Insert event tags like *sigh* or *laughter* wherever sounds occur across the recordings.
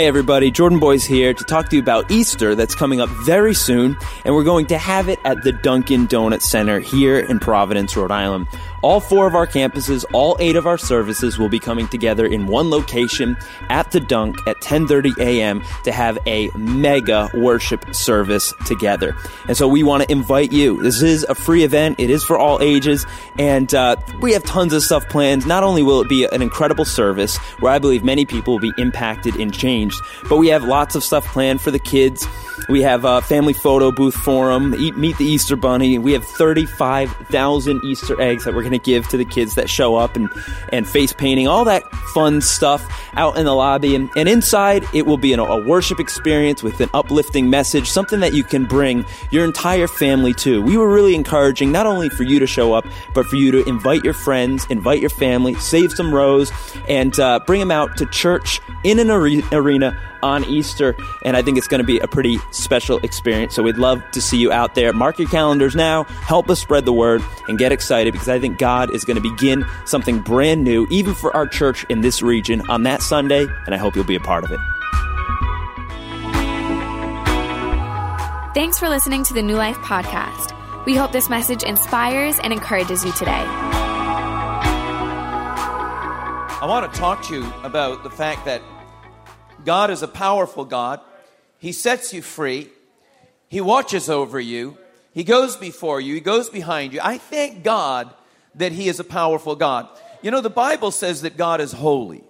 Hey everybody, Jordan Boys here to talk to you about Easter that's coming up very soon, and we're going to have it at the Dunkin' Donut Center here in Providence, Rhode Island. All four of our campuses, all eight of our services will be coming together in one location at the Dunk at 10:30 a.m. to have a mega worship service together. And so we want to invite you. This is a free event. It is for all ages, and uh, we have tons of stuff planned. Not only will it be an incredible service where I believe many people will be impacted and changed, but we have lots of stuff planned for the kids. We have a family photo booth forum, meet the Easter Bunny. We have 35,000 Easter eggs that we're going to give to the kids that show up and, and face painting, all that fun stuff out in the lobby. And, and inside, it will be an, a worship experience with an uplifting message, something that you can bring your entire family to. We were really encouraging not only for you to show up, but for you to invite your friends, invite your family, save some rows, and uh, bring them out to church in an are- arena on Easter, and I think it's going to be a pretty special experience. So we'd love to see you out there. Mark your calendars now. Help us spread the word and get excited because I think God is going to begin something brand new, even for our church in this region on that Sunday, and I hope you'll be a part of it. Thanks for listening to the New Life Podcast. We hope this message inspires and encourages you today. I want to talk to you about the fact that God is a powerful God. He sets you free. He watches over you. He goes before you. He goes behind you. I thank God that He is a powerful God. You know, the Bible says that God is holy.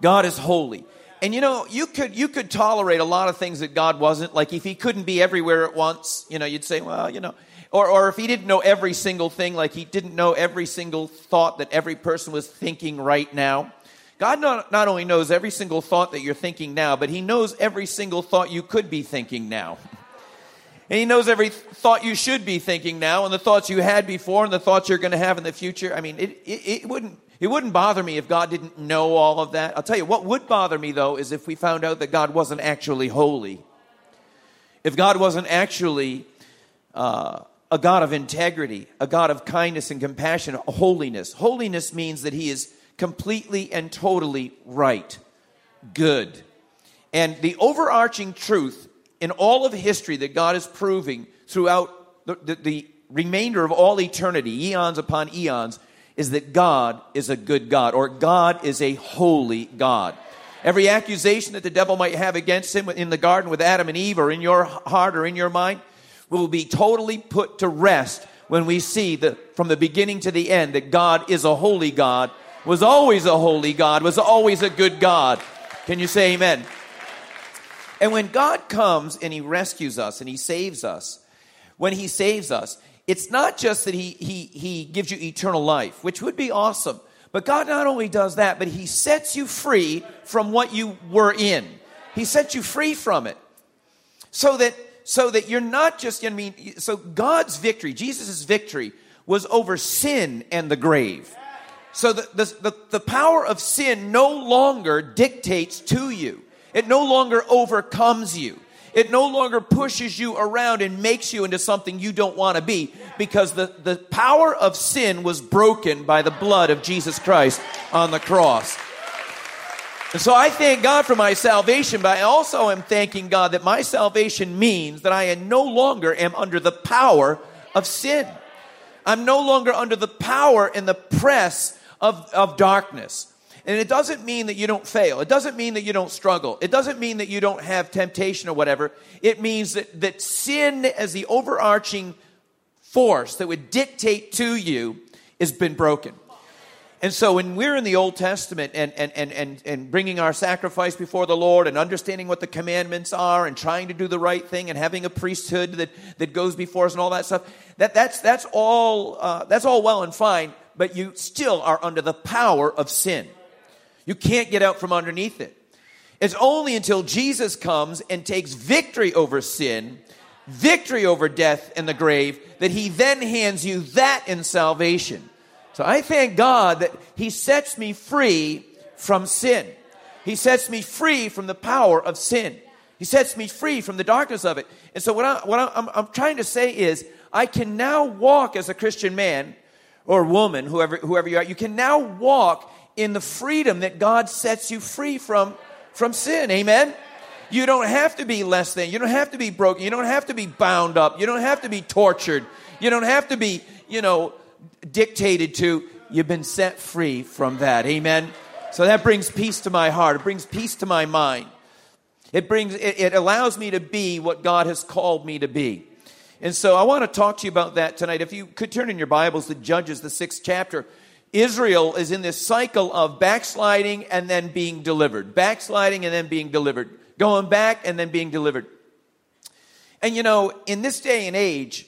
God is holy. And you know, you could you could tolerate a lot of things that God wasn't. Like if he couldn't be everywhere at once, you know, you'd say, well, you know, or, or if he didn't know every single thing, like he didn't know every single thought that every person was thinking right now. God not, not only knows every single thought that you're thinking now, but He knows every single thought you could be thinking now. *laughs* And He knows every thought you should be thinking now, and the thoughts you had before, and the thoughts you're going to have in the future. I mean, it, it, it, wouldn't, it wouldn't bother me if God didn't know all of that. I'll tell you, what would bother me, though, is if we found out that God wasn't actually holy. If God wasn't actually uh, a God of integrity, a God of kindness and compassion, holiness. Holiness means that He is completely and totally right, good. And the overarching truth in all of history that God is proving throughout the, the, the remainder of all eternity, eons upon eons, is that God is a good God, or God is a holy God. Every accusation that the devil might have against him in the garden with Adam and Eve, or in your heart or in your mind, will be totally put to rest when we see that from the beginning to the end that God is a holy God was always a holy God, was always a good God. Can you say amen? And when God comes and He rescues us and He saves us, when He saves us, it's not just that He, he, he gives you eternal life, which would be awesome, but God not only does that, but He sets you free from what you were in. He sets you free from it. So that so that you're not just I mean so God's victory, Jesus' victory was over sin and the grave. So the, the, the, the, power of sin no longer dictates to you. It no longer overcomes you. It no longer pushes you around and makes you into something you don't want to be because the, the power of sin was broken by the blood of Jesus Christ on the cross. And so I thank God for my salvation, but I also am thanking God that my salvation means that I no longer am under the power of sin. I'm no longer under the power and the press of, of darkness. And it doesn't mean that you don't fail. It doesn't mean that you don't struggle. It doesn't mean that you don't have temptation or whatever. It means that, that sin as the overarching force that would dictate to you has been broken. And so when we're in the Old Testament and, and, and, and, and bringing our sacrifice before the Lord and understanding what the commandments are and trying to do the right thing and having a priesthood that, that goes before us and all that stuff, that, that's, that's, all, uh, that's all well and fine but you still are under the power of sin. You can't get out from underneath it. It's only until Jesus comes and takes victory over sin, victory over death and the grave, that he then hands you that in salvation. So I thank God that he sets me free from sin. He sets me free from the power of sin. He sets me free from the darkness of it. And so what, I, what I'm, I'm trying to say is, I can now walk as a Christian man or woman, whoever, whoever you are, you can now walk in the freedom that God sets you free from, from sin. Amen? You don't have to be less than. You don't have to be broken. You don't have to be bound up. You don't have to be tortured. You don't have to be, you know, dictated to. You've been set free from that. Amen? So that brings peace to my heart. It brings peace to my mind. It brings, it, it allows me to be what God has called me to be. And so I want to talk to you about that tonight. If you could turn in your Bibles to Judges, the sixth chapter. Israel is in this cycle of backsliding and then being delivered, backsliding and then being delivered, going back and then being delivered. And you know, in this day and age,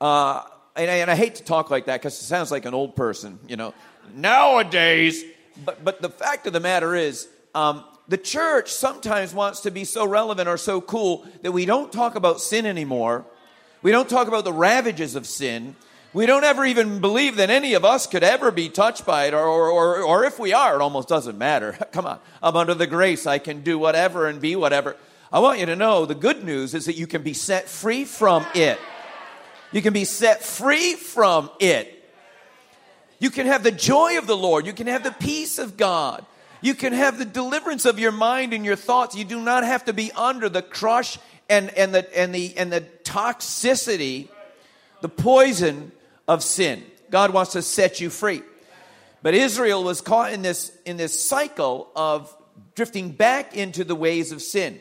uh, and, I, and I hate to talk like that because it sounds like an old person, you know, nowadays. But, but the fact of the matter is, um, the church sometimes wants to be so relevant or so cool that we don't talk about sin anymore. We don't talk about the ravages of sin. We don't ever even believe that any of us could ever be touched by it, or, or, or, if we are, it almost doesn't matter. *laughs* Come on, I'm under the grace. I can do whatever and be whatever. I want you to know the good news is that you can be set free from it. You can be set free from it. You can have the joy of the Lord. You can have the peace of God. You can have the deliverance of your mind and your thoughts. You do not have to be under the crush and, and, the, and, the, and the toxicity, the poison of sin. God wants to set you free. But Israel was caught in this, in this cycle of drifting back into the ways of sin.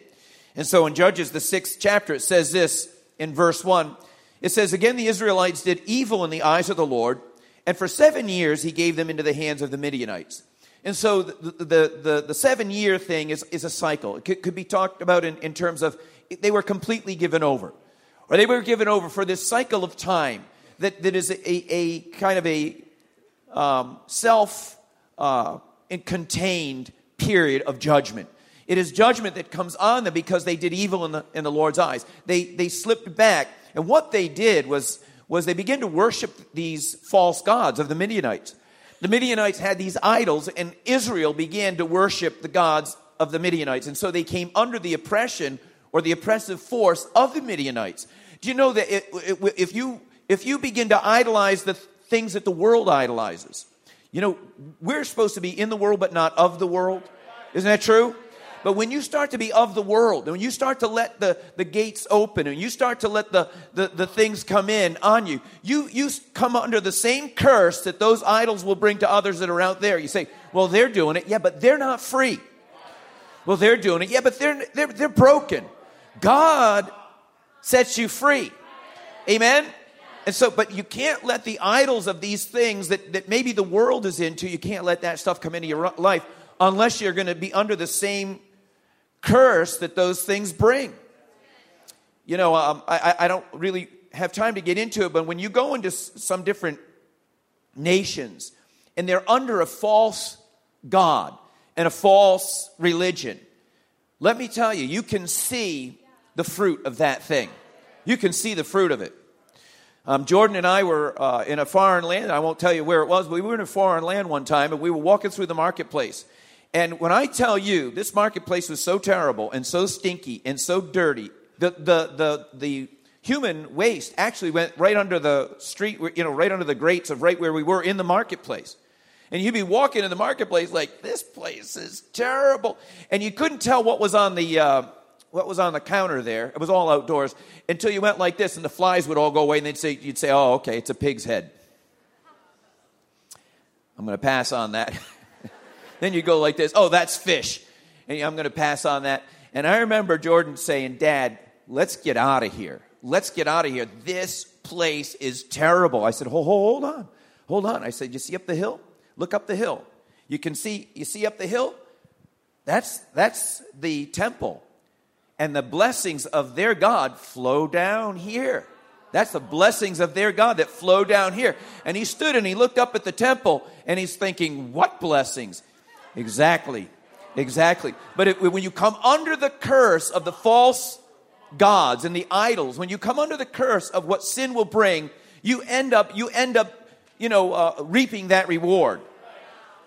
And so in Judges, the sixth chapter, it says this in verse 1. It says, Again, the Israelites did evil in the eyes of the Lord, and for seven years he gave them into the hands of the Midianites. And so the, the, the, the seven year thing is, is a cycle. It could, could be talked about in, in terms of they were completely given over, or they were given over for this cycle of time that, that is a, a kind of a um, self uh, contained period of judgment. It is judgment that comes on them because they did evil in the, in the Lord's eyes. They, they slipped back. And what they did was, was they began to worship these false gods of the Midianites. The Midianites had these idols, and Israel began to worship the gods of the Midianites. And so they came under the oppression or the oppressive force of the Midianites. Do you know that it, it, if you if you begin to idolize the things that the world idolizes. You know, we're supposed to be in the world but not of the world. Isn't that true? But when you start to be of the world, and when you start to let the, the gates open, and you start to let the, the, the things come in on you, you, you come under the same curse that those idols will bring to others that are out there. You say, well, they're doing it. Yeah, but they're not free. Well, they're doing it. Yeah, but they're, they're, they're broken. God sets you free. Amen? And so, but you can't let the idols of these things that, that maybe the world is into, you can't let that stuff come into your life unless you're going to be under the same curse that those things bring. You know, um, I, I don't really have time to get into it, but when you go into some different nations and they're under a false God and a false religion, let me tell you, you can see the fruit of that thing. You can see the fruit of it. Um, Jordan and I were uh, in a foreign land. I won't tell you where it was, but we were in a foreign land one time, and we were walking through the marketplace. And when I tell you, this marketplace was so terrible and so stinky and so dirty, the, the, the, the human waste actually went right under the street, you know, right under the grates of right where we were in the marketplace. And you'd be walking in the marketplace like, this place is terrible. And you couldn't tell what was on the, uh, what was on the counter there. It was all outdoors until you went like this and the flies would all go away and they'd say, you'd say, oh, okay, it's a pig's head. I'm going to pass on that. *laughs* then you go like this, oh, that's fish. And I'm going to pass on that. And I remember Jordan saying, Dad, let's get out of here. Let's get out of here. This place is terrible. I said, hold, hold on. Hold on. I said, you see up the hill? Look up the hill. You can see, you see up the hill? That's, that's the temple and the blessings of their God flow down here. That's the blessings of their God that flow down here. And he stood and he looked up at the temple and he's thinking, What blessings? Exactly. Exactly. But it, when you come under the curse of the false gods and the idols, when you come under the curse of what sin will bring, you end up, you end up, you know, uh, reaping that reward.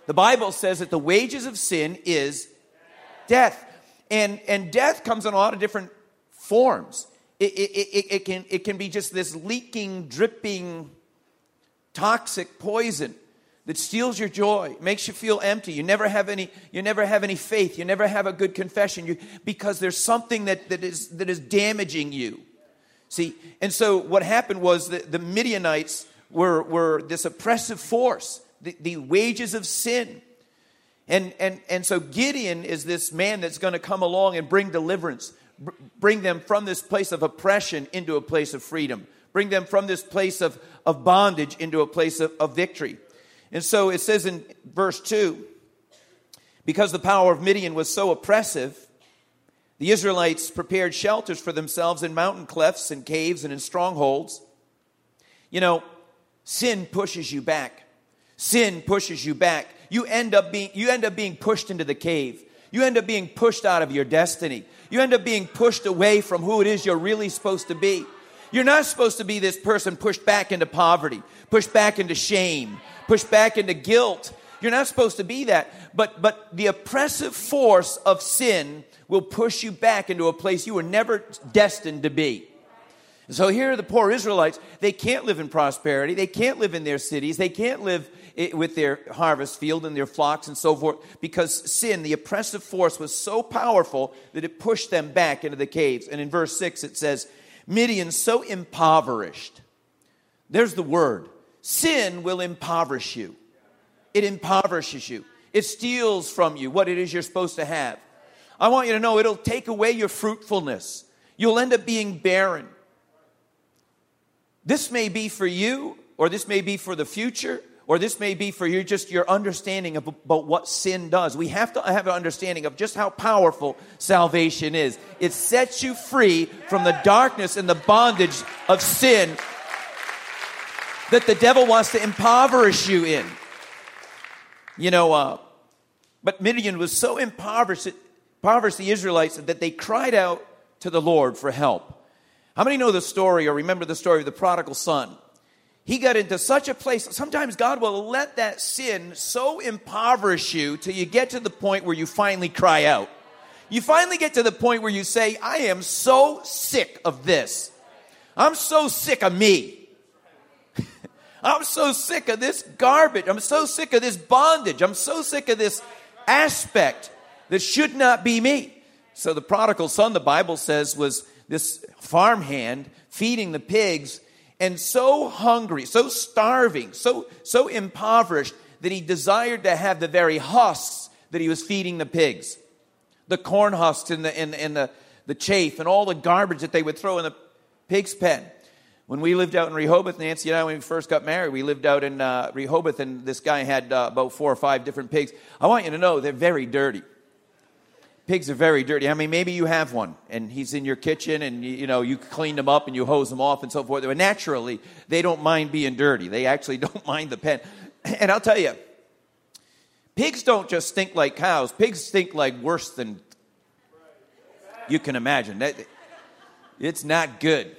The Bible says that the wages of sin is death. And, and death comes in a lot of different forms. It, it, it, it, can, it can be just this leaking, dripping, toxic poison that steals your joy, makes you feel empty. You never have any, you never have any faith. You never have a good confession you, because there's something that, that, is, that is damaging you. See, and so what happened was that the Midianites were, were this oppressive force, the, the wages of sin. And, and, and so Gideon is this man that's going to come along and bring deliverance, bring them from this place of oppression into a place of freedom, bring them from this place of, of bondage into a place of, of victory. And so it says in verse 2 because the power of Midian was so oppressive, the Israelites prepared shelters for themselves in mountain clefts and caves and in strongholds. You know, sin pushes you back. Sin pushes you back. You end up being you end up being pushed into the cave. You end up being pushed out of your destiny. You end up being pushed away from who it is you're really supposed to be. You're not supposed to be this person pushed back into poverty, pushed back into shame, pushed back into guilt. You're not supposed to be that. But, but the oppressive force of sin will push you back into a place you were never destined to be. So here are the poor Israelites. They can't live in prosperity. They can't live in their cities. They can't live with their harvest field and their flocks and so forth because sin, the oppressive force, was so powerful that it pushed them back into the caves. And in verse 6 it says, Midian so impoverished. There's the word. Sin will impoverish you. It impoverishes you. It steals from you what it is you're supposed to have. I want you to know it'll take away your fruitfulness. You'll end up being barren. This may be for you, or this may be for the future, or this may be for you just your understanding of, about what sin does. We have to have an understanding of just how powerful salvation is. It sets you free from the darkness and the bondage of sin that the devil wants to impoverish you in. You know, uh, but Midian was so impoverished, impoverished the Israelites that they cried out to the Lord for help. How many know the story or remember the story of the prodigal son? He got into such a place. Sometimes God will let that sin so impoverish you till you get to the point where you finally cry out. You finally get to the point where you say, I am so sick of this. I'm so sick of me. *laughs* I'm so sick of this garbage. I'm so sick of this bondage. I'm so sick of this aspect that should not be me. So the prodigal son, the Bible says, was this farmhand feeding the pigs and so hungry, so starving, so, so impoverished that he desired to have the very husks that he was feeding the pigs. The corn husks and the, and, and the, the chaff and all the garbage that they would throw in the pig's pen. When we lived out in Rehoboth, Nancy and I, when we first got married, we lived out in uh, Rehoboth, and this guy had uh, about four or five different pigs. I want you to know they're very dirty. Pigs are very dirty. I mean, maybe you have one, and he's in your kitchen, and you, you know you clean them up and you hose them off and so forth. But naturally, they don't mind being dirty. They actually *laughs* don't mind the pen. *clears throat* And I'll tell you, pigs don't just stink like cows. Pigs stink like worse than you can imagine. It's not good.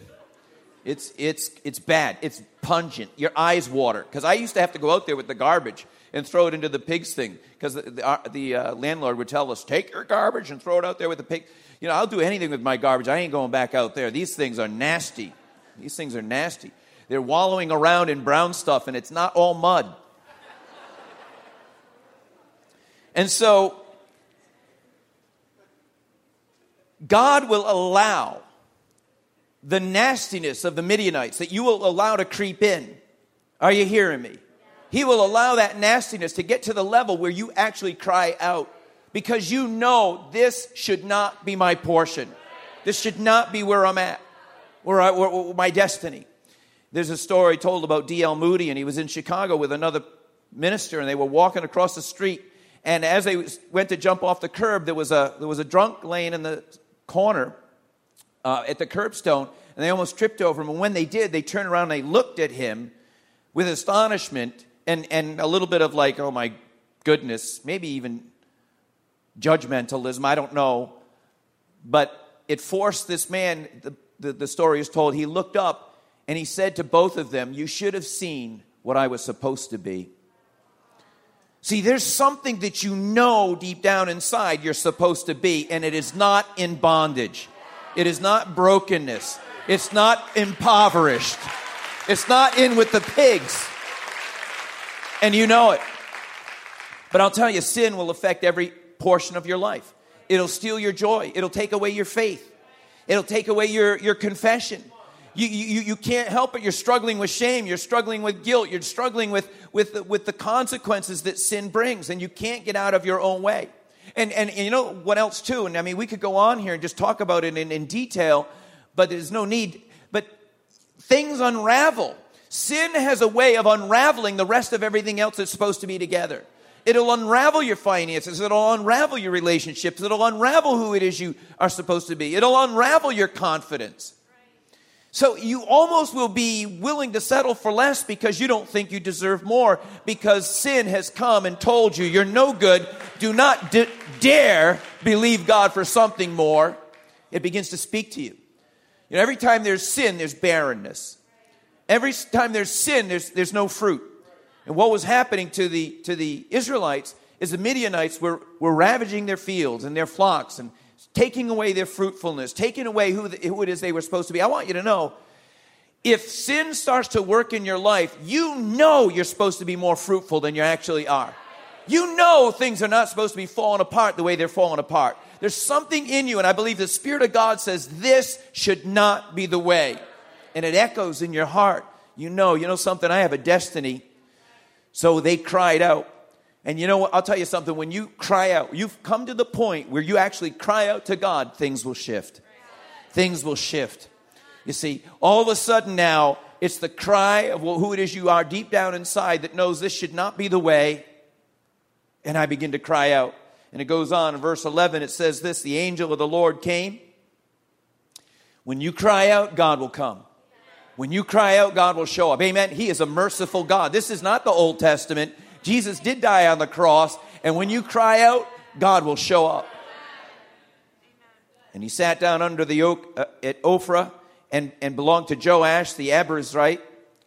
It's, it's, it's bad. It's pungent. Your eyes water. Because I used to have to go out there with the garbage and throw it into the pigs thing. Because the, the, uh, the uh, landlord would tell us, take your garbage and throw it out there with the pig. You know, I'll do anything with my garbage. I ain't going back out there. These things are nasty. These things are nasty. They're wallowing around in brown stuff, and it's not all mud. And so, God will allow the nastiness of the Midianites that you will allow to creep in. Are you hearing me? He will allow that nastiness to get to the level where you actually cry out because you know this should not be my portion. This should not be where I'm at, where, I, where, where my destiny. There's a story told about D.L. Moody, and he was in Chicago with another minister, and they were walking across the street. And as they went to jump off the curb, there was a, there was a drunk laying in the corner uh, at the curbstone, and they almost tripped over him. And when they did, they turned around and they looked at him with astonishment and, and a little bit of like, oh my goodness, maybe even judgmentalism, I don't know. But it forced this man, the, the, the story is told, he looked up and he said to both of them, You should have seen what I was supposed to be. See, there's something that you know deep down inside you're supposed to be, and it is not in bondage. It is not brokenness. It's not impoverished. It's not in with the pigs. And you know it. But I'll tell you, sin will affect every portion of your life. It'll steal your joy. It'll take away your faith. It'll take away your, your confession. You, you, you can't help it. You're struggling with shame. You're struggling with guilt. You're struggling with, with, the, with the consequences that sin brings, and you can't get out of your own way. And, and, and you know what else, too? And I mean, we could go on here and just talk about it in, in detail, but there's no need. But things unravel. Sin has a way of unraveling the rest of everything else that's supposed to be together. It'll unravel your finances. It'll unravel your relationships. It'll unravel who it is you are supposed to be. It'll unravel your confidence. So you almost will be willing to settle for less because you don't think you deserve more because sin has come and told you you're no good. Do not d- dare believe God for something more. It begins to speak to you. You know, every time there's sin, there's barrenness. Every time there's sin, there's, there's no fruit. And what was happening to the, to the Israelites is the Midianites were, were ravaging their fields and their flocks and taking away their fruitfulness, taking away who, the, who it is they were supposed to be. I want you to know if sin starts to work in your life, you know you're supposed to be more fruitful than you actually are. You know things are not supposed to be falling apart the way they're falling apart. There's something in you, and I believe the Spirit of God says this should not be the way. And it echoes in your heart. You know, you know something, I have a destiny so they cried out. And you know what? I'll tell you something. When you cry out, you've come to the point where you actually cry out to God, things will shift. Things will shift. You see, all of a sudden now, it's the cry of who it is you are deep down inside that knows this should not be the way. And I begin to cry out. And it goes on in verse 11, it says this The angel of the Lord came. When you cry out, God will come. When you cry out, God will show up. Amen. He is a merciful God. This is not the Old Testament. Jesus did die on the cross, and when you cry out, God will show up. And he sat down under the oak uh, at Ophrah and, and belonged to Joash the Abiezrite,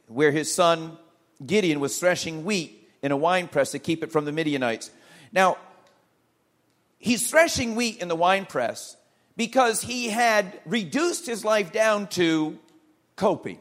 where his son Gideon was threshing wheat in a winepress to keep it from the Midianites. Now, he's threshing wheat in the winepress because he had reduced his life down to coping.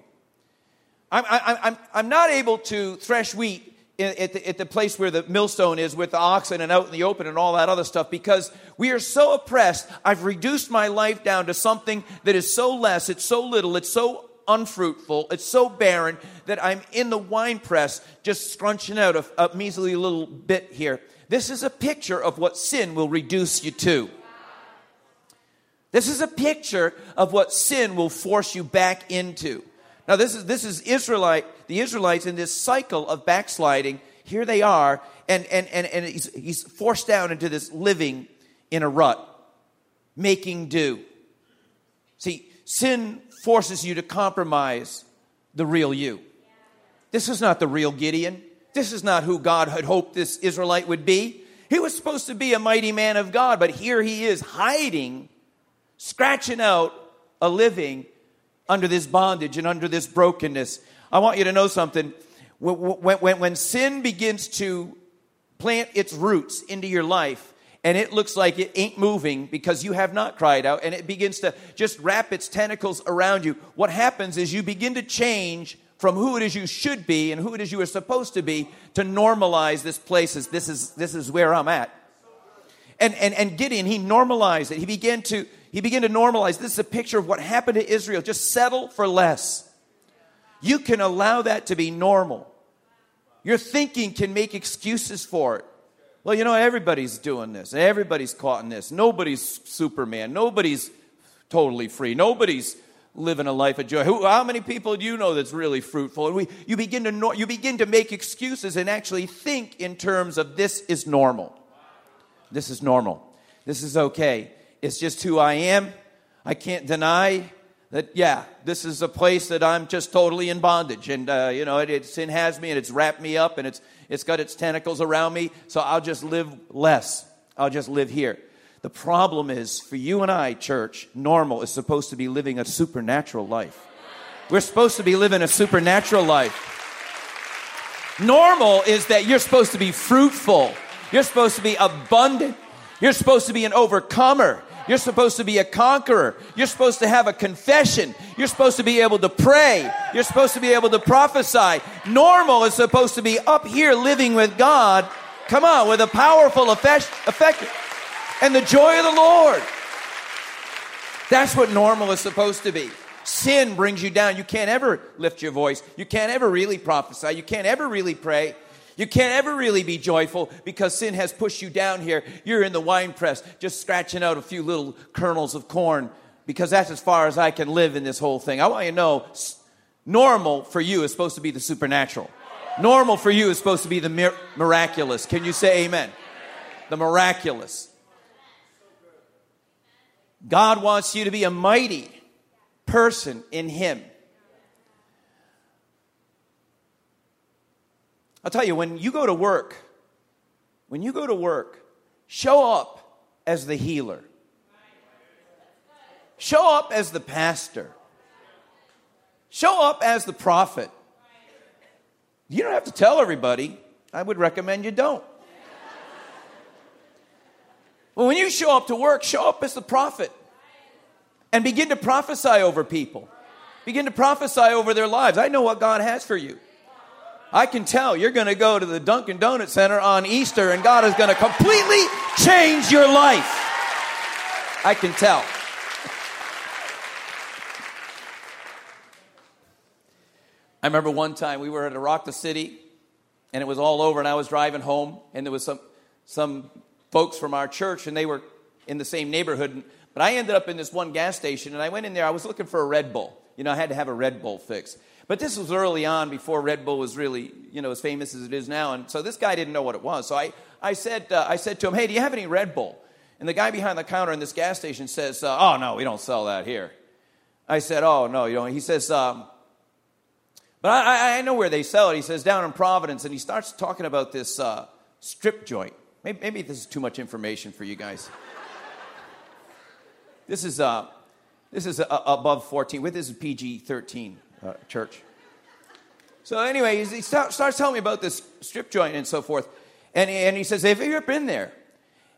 I'm, I'm, I'm, not able to thresh wheat at the, at the place where the millstone is with the oxen and out in the open and all that other stuff because we are so oppressed. I've reduced my life down to something that is so less, it's so little, it's so unfruitful, it's so barren that I'm in the wine press just scrunching out a, a measly little bit here. This is a picture of what sin will reduce you to. This is a picture of what sin will force you back into. Now, this is, this is Israelite, the Israelites in this cycle of backsliding. Here they are, and, and, and, and he's, he's forced down into this living in a rut, making do. See, sin forces you to compromise the real you. This is not the real Gideon. This is not who God had hoped this Israelite would be. He was supposed to be a mighty man of God, but here he is hiding scratching out a living under this bondage and under this brokenness. I want you to know something. When, when, when sin begins to plant its roots into your life, and it looks like it ain't moving because you have not cried out, and it begins to just wrap its tentacles around you, what happens is you begin to change from who it is you should be and who it is you are supposed to be to normalize this place as this is this is where I'm at. And and and Gideon, he normalized it. He began to he began to normalize. This is a picture of what happened to Israel. Just settle for less. You can allow that to be normal. Your thinking can make excuses for it. Well, you know, everybody's doing this. Everybody's caught in this. Nobody's Superman. Nobody's totally free. Nobody's living a life of joy. Who, how many people do you know that's really fruitful? And we, you, begin to, you begin to make excuses and actually think in terms of this is normal. This is normal. This is okay. It's just who I am. I can't deny that, yeah, this is a place that I'm just totally in bondage. And, uh, you know, it, it, sin has me and it's wrapped me up and it's, it's got its tentacles around me. So I'll just live less. I'll just live here. The problem is for you and I, church, normal is supposed to be living a supernatural life. We're supposed to be living a supernatural life. Normal is that you're supposed to be fruitful. You're supposed to be abundant. You're supposed to be an overcomer. You're supposed to be a conqueror. You're supposed to have a confession. You're supposed to be able to pray. You're supposed to be able to prophesy. Normal is supposed to be up here living with God. Come on, with a powerful effect, effect and the joy of the Lord. That's what normal is supposed to be. Sin brings you down. You can't ever lift your voice. You can't ever really prophesy. You can't ever really pray. You can't ever really be joyful because sin has pushed you down here. You're in the wine press, just scratching out a few little kernels of corn because that's as far as I can live in this whole thing. I want you to know normal for you is supposed to be the supernatural. Normal for you is supposed to be the mir- miraculous. Can you say amen? The miraculous. God wants you to be a mighty person in Him. I'll tell you, when you go to work, when you go to work, show up as the healer, show up as the pastor, show up as the prophet. You don't have to tell everybody. I would recommend you don't. But when you show up to work, show up as the prophet and begin to prophesy over people. Begin to prophesy over their lives. I know what God has for you. I can tell you're going to go to the Dunkin' Donut Center on Easter and God is going to completely change your life. I can tell. I remember one time we were at Rock the City and it was all over and I was driving home and there was some some folks from our church and they were in the same neighborhood but I ended up in this one gas station and I went in there I was looking for a Red Bull. You know, I had to have a Red Bull fix. But this was early on before Red Bull was really, you know, as famous as it is now. And so this guy didn't know what it was. So I, I, said, uh, I said to him, hey, do you have any Red Bull? And the guy behind the counter in this gas station says, uh, oh, no, we don't sell that here. I said, oh, no, you don't. He says, um, but I, I, know where they sell it. He says, down in Providence. And he starts talking about this uh, strip joint. Maybe, maybe, this is too much information for you guys. *laughs* this is, uh, this is uh, above 14. With this is PG 13 uh, church. So anyway, he starts telling me about this strip joint and so forth. And, and he says, have you ever been there?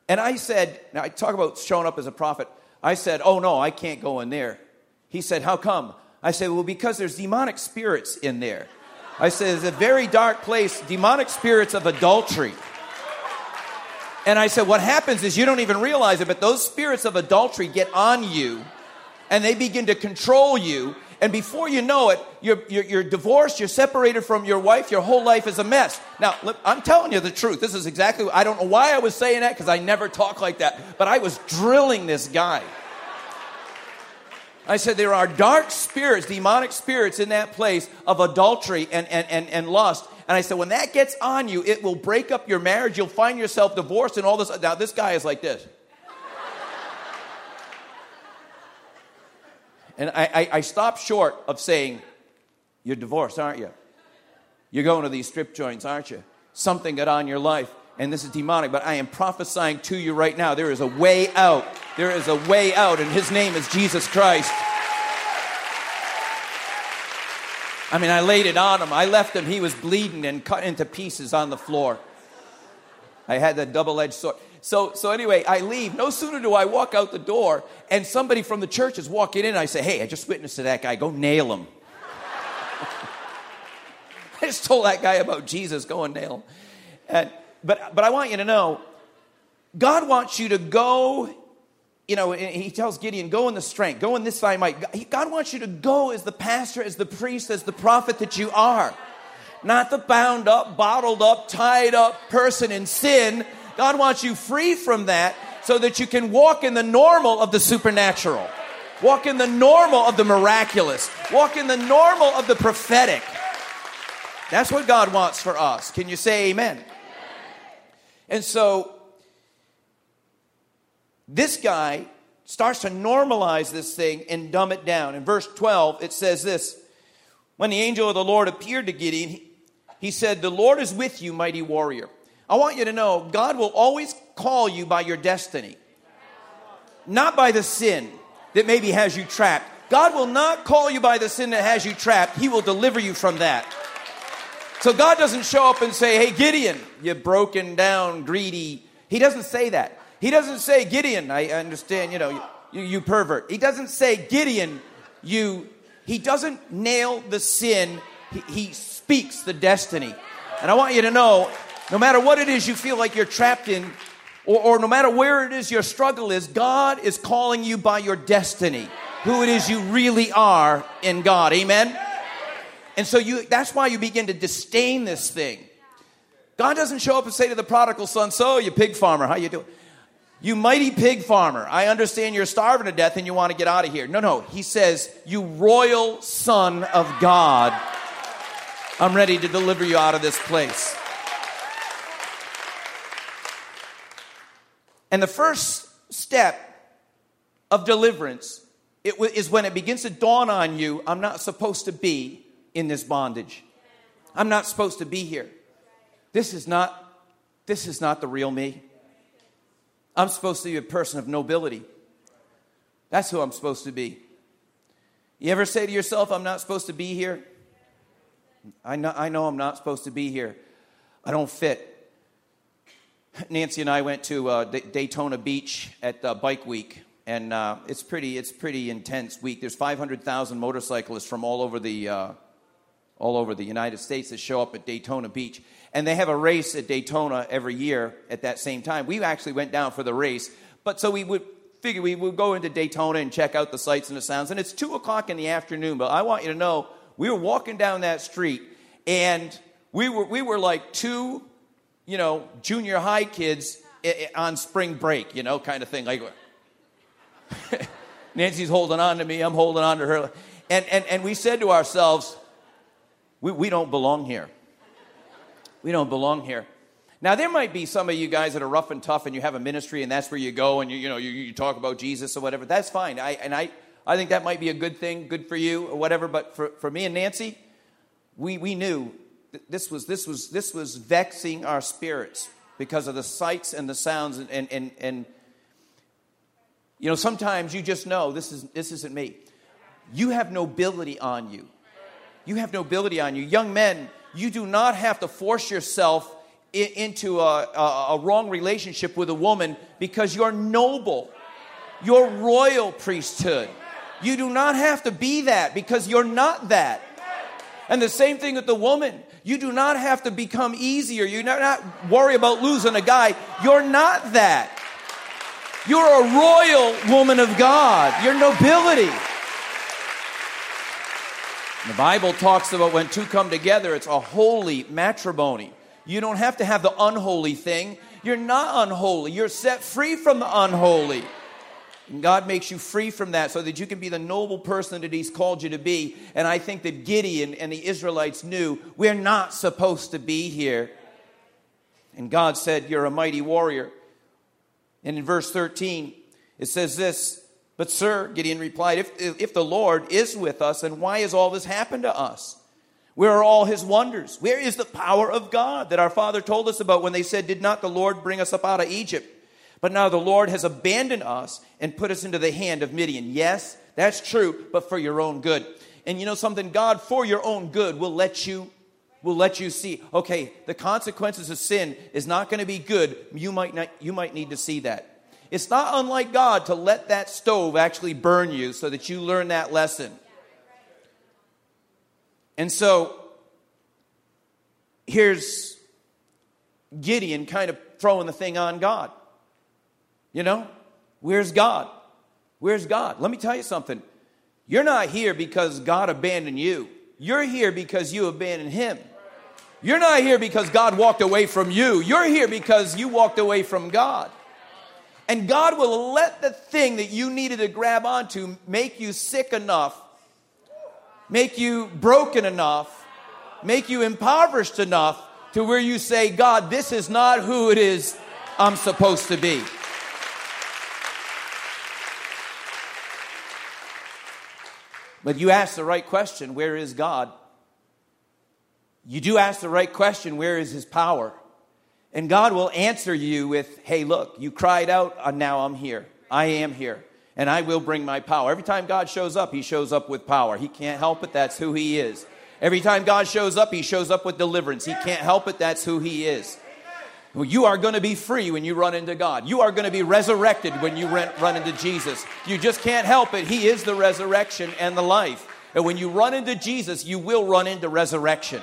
And I said, now I talk about showing up as a prophet. I said, oh no, I can't go in there. He said, how come? I said, well, because there's demonic spirits in there. I said, it's a very dark place, demonic spirits of adultery. And I said, what happens is you don't even realize it, but those spirits of adultery get on you and they begin to control you and before you know it, you're, you're, you're, divorced, you're separated from your wife, your whole life is a mess. Now, I'm telling you the truth. This is exactly, I don't know why I was saying that because I never talk like that, but I was drilling this guy. I said, there are dark spirits, demonic spirits in that place of adultery and, and, and, and lust. And I said, when that gets on you, it will break up your marriage. You'll find yourself divorced and all this. Now, this guy is like this. And I, I, I stopped short of saying, You're divorced, aren't you? You're going to these strip joints, aren't you? Something got on your life, and this is demonic, but I am prophesying to you right now. There is a way out. There is a way out, and his name is Jesus Christ. I mean, I laid it on him. I left him. He was bleeding and cut into pieces on the floor. I had that double edged sword. So, so anyway, I leave. No sooner do I walk out the door, and somebody from the church is walking in. I say, "Hey, I just witnessed to that guy. Go nail him." *laughs* I just told that guy about Jesus. Go and nail him. And, but, but I want you to know, God wants you to go. You know, he tells Gideon, "Go in the strength. Go in this thy might." God wants you to go as the pastor, as the priest, as the prophet that you are, not the bound up, bottled up, tied up person in sin God wants you free from that so that you can walk in the normal of the supernatural, walk in the normal of the miraculous, walk in the normal of the prophetic. That's what God wants for us. Can you say amen? amen? And so, this guy starts to normalize this thing and dumb it down. In verse 12, it says this When the angel of the Lord appeared to Gideon, he said, The Lord is with you, mighty warrior. I want you to know God will always call you by your destiny, not by the sin that maybe has you trapped. God will not call you by the sin that has you trapped, He will deliver you from that. So God doesn't show up and say, Hey, Gideon, you broken down, greedy. He doesn't say that. He doesn't say, Gideon, I understand, you know, you, you pervert. He doesn't say, Gideon, you. He doesn't nail the sin, he, he speaks the destiny. And I want you to know no matter what it is you feel like you're trapped in, or, or no matter where it is your struggle is, God is calling you by your destiny, who it is you really are in God. Amen? And so you, that's why you begin to disdain this thing. God doesn't show up and say to the prodigal son, so you pig farmer, how you doing? You mighty pig farmer, I understand you're starving to death and you want to get out of here. No, no. He says, You royal son of God, I'm ready to deliver you out of this place. And the first step of deliverance is when it begins to dawn on you I'm not supposed to be in this bondage. I'm not supposed to be here. This is not this is not the real me. I'm supposed to be a person of nobility. That's who I'm supposed to be. You ever say to yourself, I'm not supposed to be here? I know, I know I'm not supposed to be here. I don't fit. Nancy and I went to uh, Daytona Beach at uh, Bike Week, and uh, it's pretty it's pretty intense week. There's 500,000 motorcyclists from all over the uh, all over the United States that show up at Daytona Beach, and they have a race at Daytona every year at that same time. We actually went down for the race, but so we would figure we would go into Daytona and check out the sights and the sounds. And it's two o'clock in the afternoon, but I want you to know we were walking down that street, and we were we were like two, you know, junior high kids on spring break, you know, kind of thing. Like *laughs* Nancy's holding on to me, I'm holding on to her, and and and we said to ourselves, we, we don't belong here. We don't belong here. Now, there might be some of you guys that are rough and tough and you have a ministry and that's where you go and you, you know, you, you talk about Jesus or whatever. That's fine. I, and I, I think that might be a good thing, good for you or whatever. But for, for me and Nancy, we, we knew this was, this, was, this was vexing our spirits because of the sights and the sounds. And, and, and, and you know, sometimes you just know this, is, this isn't me. You have nobility on you. You have nobility on you. Young men, you do not have to force yourself into a, a, a, wrong relationship with a woman because you're noble. You're royal priesthood. You do not have to be that because you're not that. And the same thing with the woman. You do not have to become easier. You do not worry about losing a guy. You're not that. You're a royal woman of God. You're nobility. The Bible talks about when two come together, it's a holy matrimony. You don't have to have the unholy thing. You're not unholy. You're set free from the unholy. God makes you free from that so that you can be the noble person that He's called you to be. And I think that Gideon and the Israelites knew we're not supposed to be here. And God said, You're a mighty warrior. And in verse 13, it says this but, sir, Gideon replied, if, if the Lord is with us, then why has all this happened to us? Where are all his wonders? Where is the power of God that our father told us about when they said, Did not the Lord bring us up out of Egypt? But now the Lord has abandoned us and put us into the hand of Midian. Yes, that's true, but for your own good. And you know something? God, for your own good, will let you will let you see okay the consequences of sin is not going to be good you might not you might need to see that it's not unlike God to let that stove actually burn you so that you learn that lesson. And so here's Gideon kind of throwing the thing on God. You know, where's God? Where's God? Let me tell you something. You're not here because God abandoned you. You're here because you abandoned Him. You're not here because God walked away from you. You're here because you walked away from God. And God will let the thing that you needed to grab onto make you sick enough, make you broken enough, make you impoverished enough to where you say, God, this is not who it is I'm supposed to be. But you ask the right question where is God? You do ask the right question where is his power? And God will answer you with, hey, look, you cried out, and now I'm here. I am here. And I will bring my power. Every time God shows up, he shows up with power. He can't help it. That's who he is. Every time God shows up, he shows up with deliverance. He can't help it. That's who he is. You are going to be free when you run into God. You are going to be resurrected when you run into Jesus. You just can't help it. He is the resurrection and the life. And when you run into Jesus, you will run into resurrection.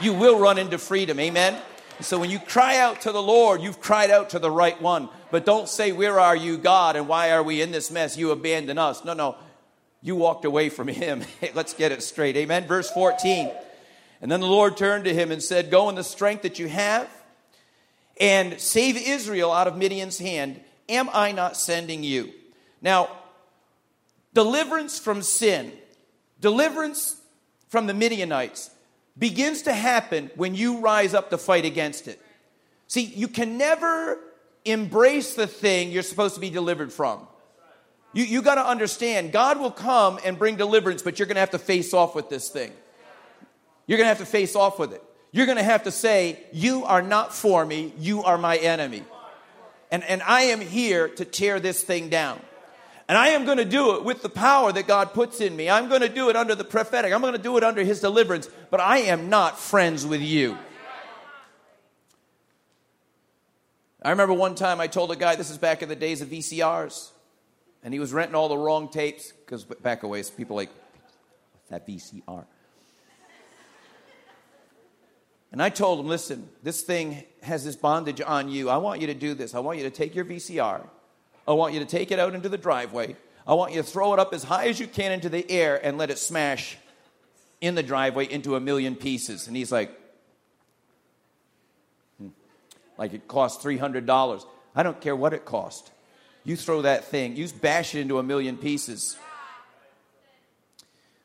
You will run into freedom. Amen? So when you cry out to the Lord, you've cried out to the right one. But don't say, Where are you, God? And why are we in this mess? You abandon us. No, no. You walked away from him. *laughs* Let's get it straight. Amen? Verse 14. And then the Lord turned to him and said, Go in the strength that you have and save Israel out of Midian's hand. Am I not sending you? Now, deliverance from sin, deliverance from the Midianites begins to happen when you rise up to fight against it. See, you can never embrace the thing you're supposed to be delivered from. You, you got to understand, God will come and bring deliverance, but you're going to have to face off with this thing. You're going to have to face off with it. You're going to have to say, You are not for me, you are my enemy. And, and I am here to tear this thing down. And I am going to do it with the power that God puts in me. I'm going to do it under the prophetic. I'm going to do it under His deliverance. But I am not friends with you. I remember one time I told a guy, this is back in the days of VCRs, and he was renting all the wrong tapes, because back away, people like, that VCR? And I told him, listen, this thing has this bondage on you. I want you to do this. I want you to take your VCR. I want you to take it out into the driveway. I want you to throw it up as high as you can into the air and let it smash in the driveway into a million pieces. And he's like, hmm. like it cost $300. I don't care what it cost. You throw that thing, you bash it into a million pieces.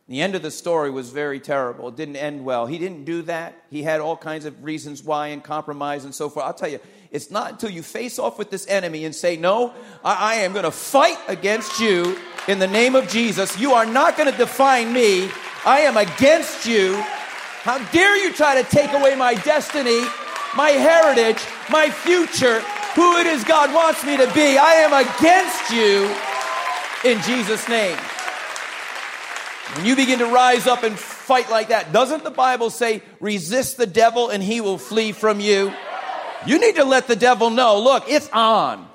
The end of the story was very terrible. It didn't end well. He didn't do that. He had all kinds of reasons why and compromise and so forth. I'll tell you, it's not until you face off with this enemy and say, No, I, I am going to fight against you in the name of Jesus. You are not going to define me. I am against you. How dare you try to take away my destiny, my heritage, my future, who it is God wants me to be? I am against you in Jesus' name. When you begin to rise up and fight like that, doesn't the Bible say, resist the devil and he will flee from you? You need to let the devil know, look, it's on.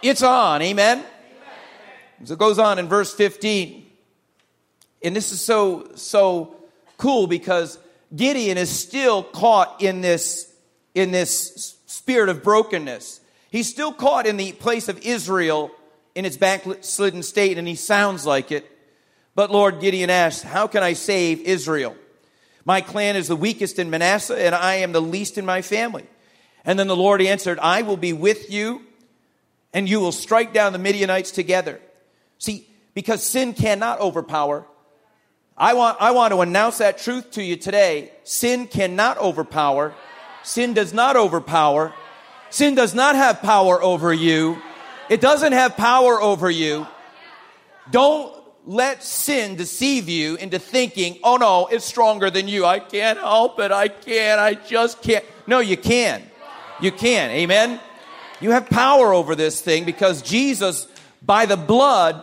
It's on. Amen? So it goes on in verse 15. And this is so, so cool because Gideon is still caught in this, in this spirit of brokenness. He's still caught in the place of Israel in its backslidden state, and he sounds like it. But Lord, Gideon asked, How can I save Israel? My clan is the weakest in Manasseh, and I am the least in my family. And then the Lord answered, I will be with you, and you will strike down the Midianites together. See, because sin cannot overpower. I want, I want to announce that truth to you today. Sin cannot overpower. Sin does not overpower. Sin does not have power over you. It doesn't have power over you. Don't let sin deceive you into thinking, oh no, it's stronger than you. I can't help it. I can't. I just can't. No, you can. You can. Amen. You have power over this thing because Jesus, by the blood,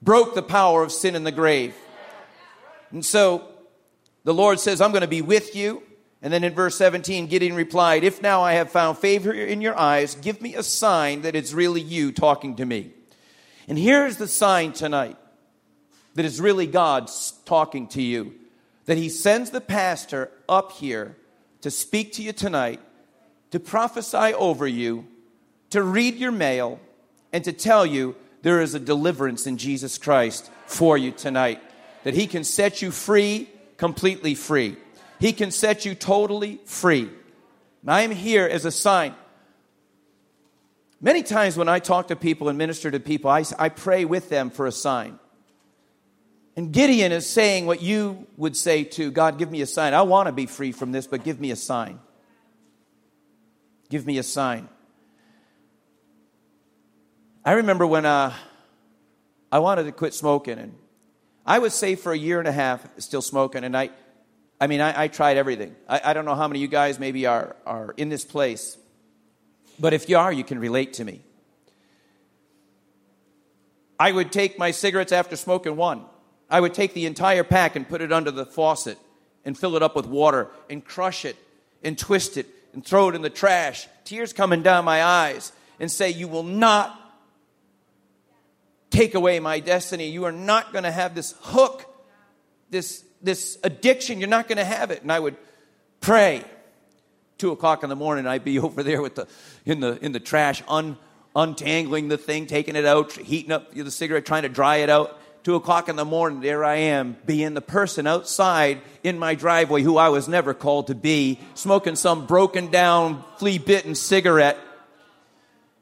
broke the power of sin in the grave. And so the Lord says, I'm going to be with you. And then in verse 17, Gideon replied, If now I have found favor in your eyes, give me a sign that it's really you talking to me. And here's the sign tonight that is really God talking to you that He sends the pastor up here to speak to you tonight, to prophesy over you, to read your mail, and to tell you there is a deliverance in Jesus Christ for you tonight. That He can set you free, completely free. He can set you totally free. I am here as a sign. Many times when I talk to people and minister to people, I, I pray with them for a sign. And Gideon is saying what you would say to God, give me a sign. I want to be free from this, but give me a sign. Give me a sign. I remember when uh, I wanted to quit smoking, and I was safe for a year and a half, still smoking, and I, I mean, I, I tried everything. I, I, don't know how many of you guys maybe are, are in this place but if you are, you can relate to me. I would take my cigarettes after smoking one. I would take the entire pack and put it under the faucet and fill it up with water and crush it and twist it and throw it in the trash, tears coming down my eyes, and say, You will not take away my destiny. You are not going to have this hook, this, this addiction. You're not going to have it. And I would pray. Two o'clock in the morning, I'd be *laughs* over there with the, in, the, in the trash, un, untangling the thing, taking it out, heating up the cigarette, trying to dry it out. Two o'clock in the morning, there I am, being the person outside in my driveway who I was never called to be, smoking some broken down, flea bitten cigarette.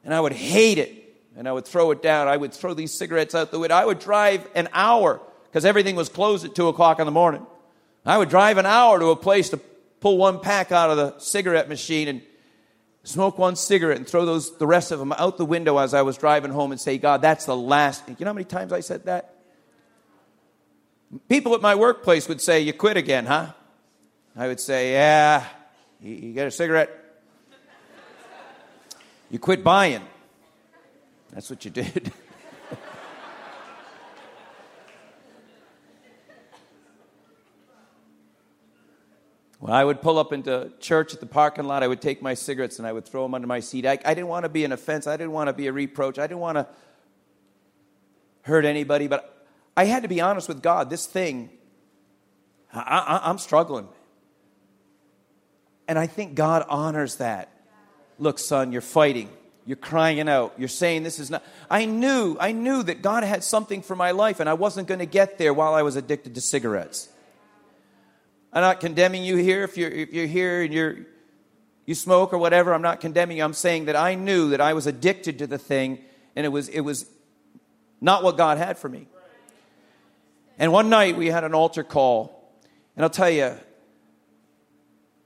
And I would hate it. And I would throw it down. I would throw these cigarettes out the window. I would drive an hour because everything was closed at two o'clock in the morning. I would drive an hour to a place to pull one pack out of the cigarette machine and smoke one cigarette and throw those the rest of them out the window as I was driving home and say, God, that's the last. You know how many times I said that? People at my workplace would say, You quit again, huh? I would say, Yeah, you, you get a cigarette? *laughs* You quit buying. That's what you did. *laughs* When I would pull up into church at the parking lot, I would take my cigarettes and I would throw them under my seat. I, I didn't want to be an offense. I didn't want to be a reproach. I didn't want to hurt anybody, but I had to be honest with God. This thing, I, I, I'm struggling. And I think God honors that. Look, son, you're fighting. You're crying out. You're saying this is not. I knew, I knew that God had something for my life, and I wasn't going to get there while I was addicted to cigarettes. I'm not condemning you here if you're, if you're here and you're, you smoke or whatever. I'm not condemning you. I'm saying that I knew that I was addicted to the thing and it was, it was not what God had for me. And one night we had an altar call. And I'll tell you,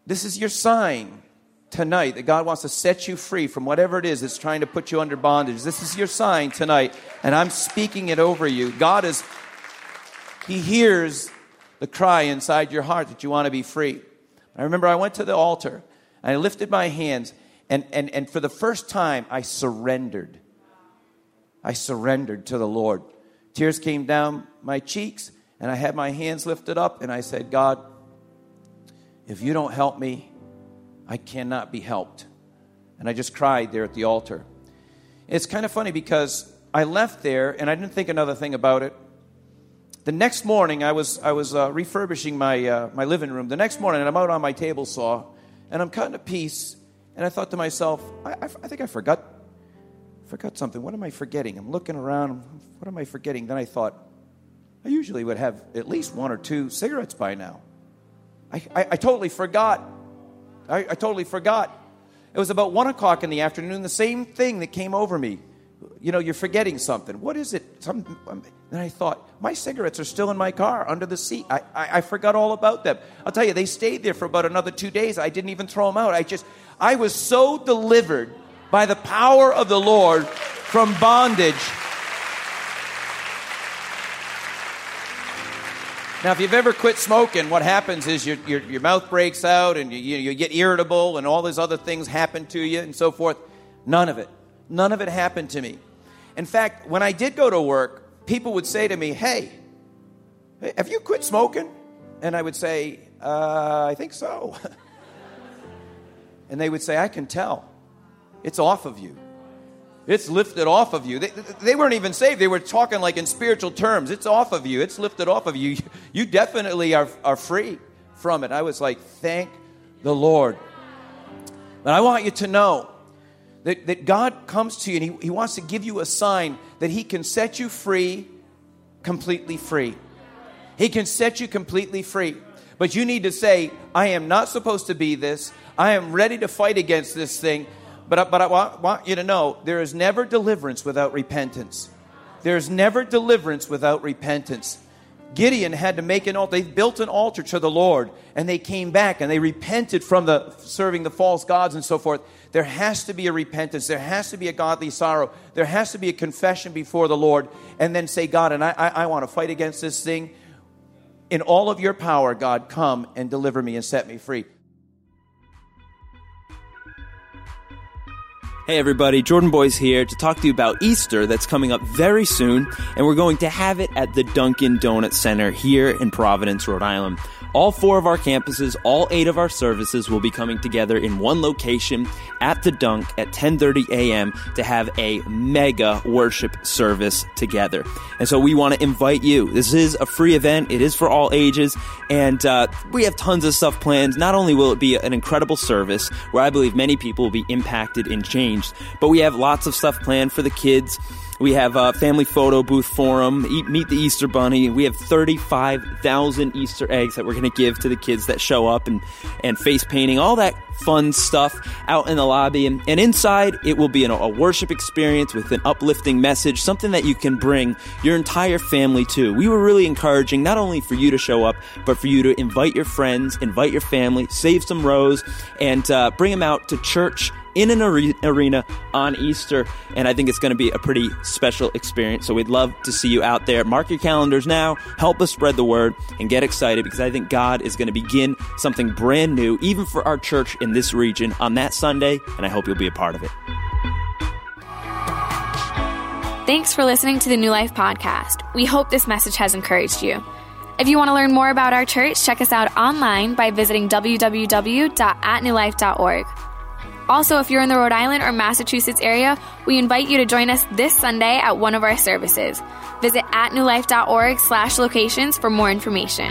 this is your sign tonight that God wants to set you free from whatever it is that's trying to put you under bondage. This is your sign tonight. And I'm speaking it over you. God is, He hears the cry inside your heart that you want to be free. I remember I went to the altar and I lifted my hands, and, and, and for the first time, I surrendered. I surrendered to the Lord. Tears came down my cheeks, and I had my hands lifted up, and I said, God, if you don't help me, I cannot be helped. And I just cried there at the altar. It's kind of funny because I left there and I didn't think another thing about it. The next morning, I was, I was uh, refurbishing my, uh, my living room. The next morning, I'm out on my table saw, and I'm cutting a piece, and I thought to myself, I, I, I think I forgot, forgot something. What am I forgetting? I'm looking around. What am I forgetting? Then I thought, I usually would have at least one or two cigarettes by now. I, I, I totally forgot. I, I totally forgot. It was about one o'clock in the afternoon, the same thing that came over me you know, you're forgetting something. What is it? Some, um, and I thought, my cigarettes are still in my car under the seat. I, I, I, forgot all about them. I'll tell you, they stayed there for about another two days. I didn't even throw them out. I just, I was so delivered by the power of the Lord from bondage. Now, if you've ever quit smoking, what happens is your, your, your mouth breaks out and you, you, you get irritable and all these other things happen to you and so forth. None of it. None of it happened to me. In fact, when I did go to work, people would say to me, Hey, have you quit smoking? And I would say, uh, I think so. *laughs* and they would say, I can tell. It's off of you. It's lifted off of you. They, they, weren't even saved. They were talking like in spiritual terms. It's off of you. It's lifted off of you. You definitely are, are free from it. I was like, thank the Lord. But I want you to know that, that God comes to you and he, he wants to give you a sign that He can set you free, completely free. He can set you completely free. But you need to say, I am not supposed to be this. I am ready to fight against this thing. But, but I want, want you to know there is never deliverance without repentance. There is never deliverance without repentance. Gideon had to make an altar. They built an altar to the Lord and they came back and they repented from the serving the false gods and so forth. There has to be a repentance. There has to be a godly sorrow. There has to be a confession before the Lord. And then say, God, and I, I, I want to fight against this thing. In all of your power, God, come and deliver me and set me free. Hey everybody, Jordan Boys here to talk to you about Easter that's coming up very soon, and we're going to have it at the Dunkin' Donut Center here in Providence, Rhode Island. All four of our campuses, all eight of our services will be coming together in one location at the Dunk at 10:30 a.m. to have a mega worship service together. And so we want to invite you. This is a free event. It is for all ages, and uh, we have tons of stuff planned. Not only will it be an incredible service where I believe many people will be impacted and changed, but we have lots of stuff planned for the kids. We have a family photo booth forum, eat, meet the Easter Bunny. We have 35,000 Easter eggs that we're going to give to the kids that show up and, and face painting, all that fun stuff out in the lobby. And, and inside, it will be an, a worship experience with an uplifting message, something that you can bring your entire family to. We were really encouraging not only for you to show up, but for you to invite your friends, invite your family, save some rows, and uh, bring them out to church in an arena on Easter, and I think it's going to be a pretty special experience. So we'd love to see you out there. Mark your calendars now, help us spread the word, and get excited because I think God is going to begin something brand new, even for our church in this region on that Sunday, and I hope you'll be a part of it. Thanks for listening to the New Life Podcast. We hope this message has encouraged you. If you want to learn more about our church, check us out online by visiting www.atnewlife.org. Also, if you're in the Rhode Island or Massachusetts area, we invite you to join us this Sunday at one of our services. Visit atnewlife.org slash locations for more information.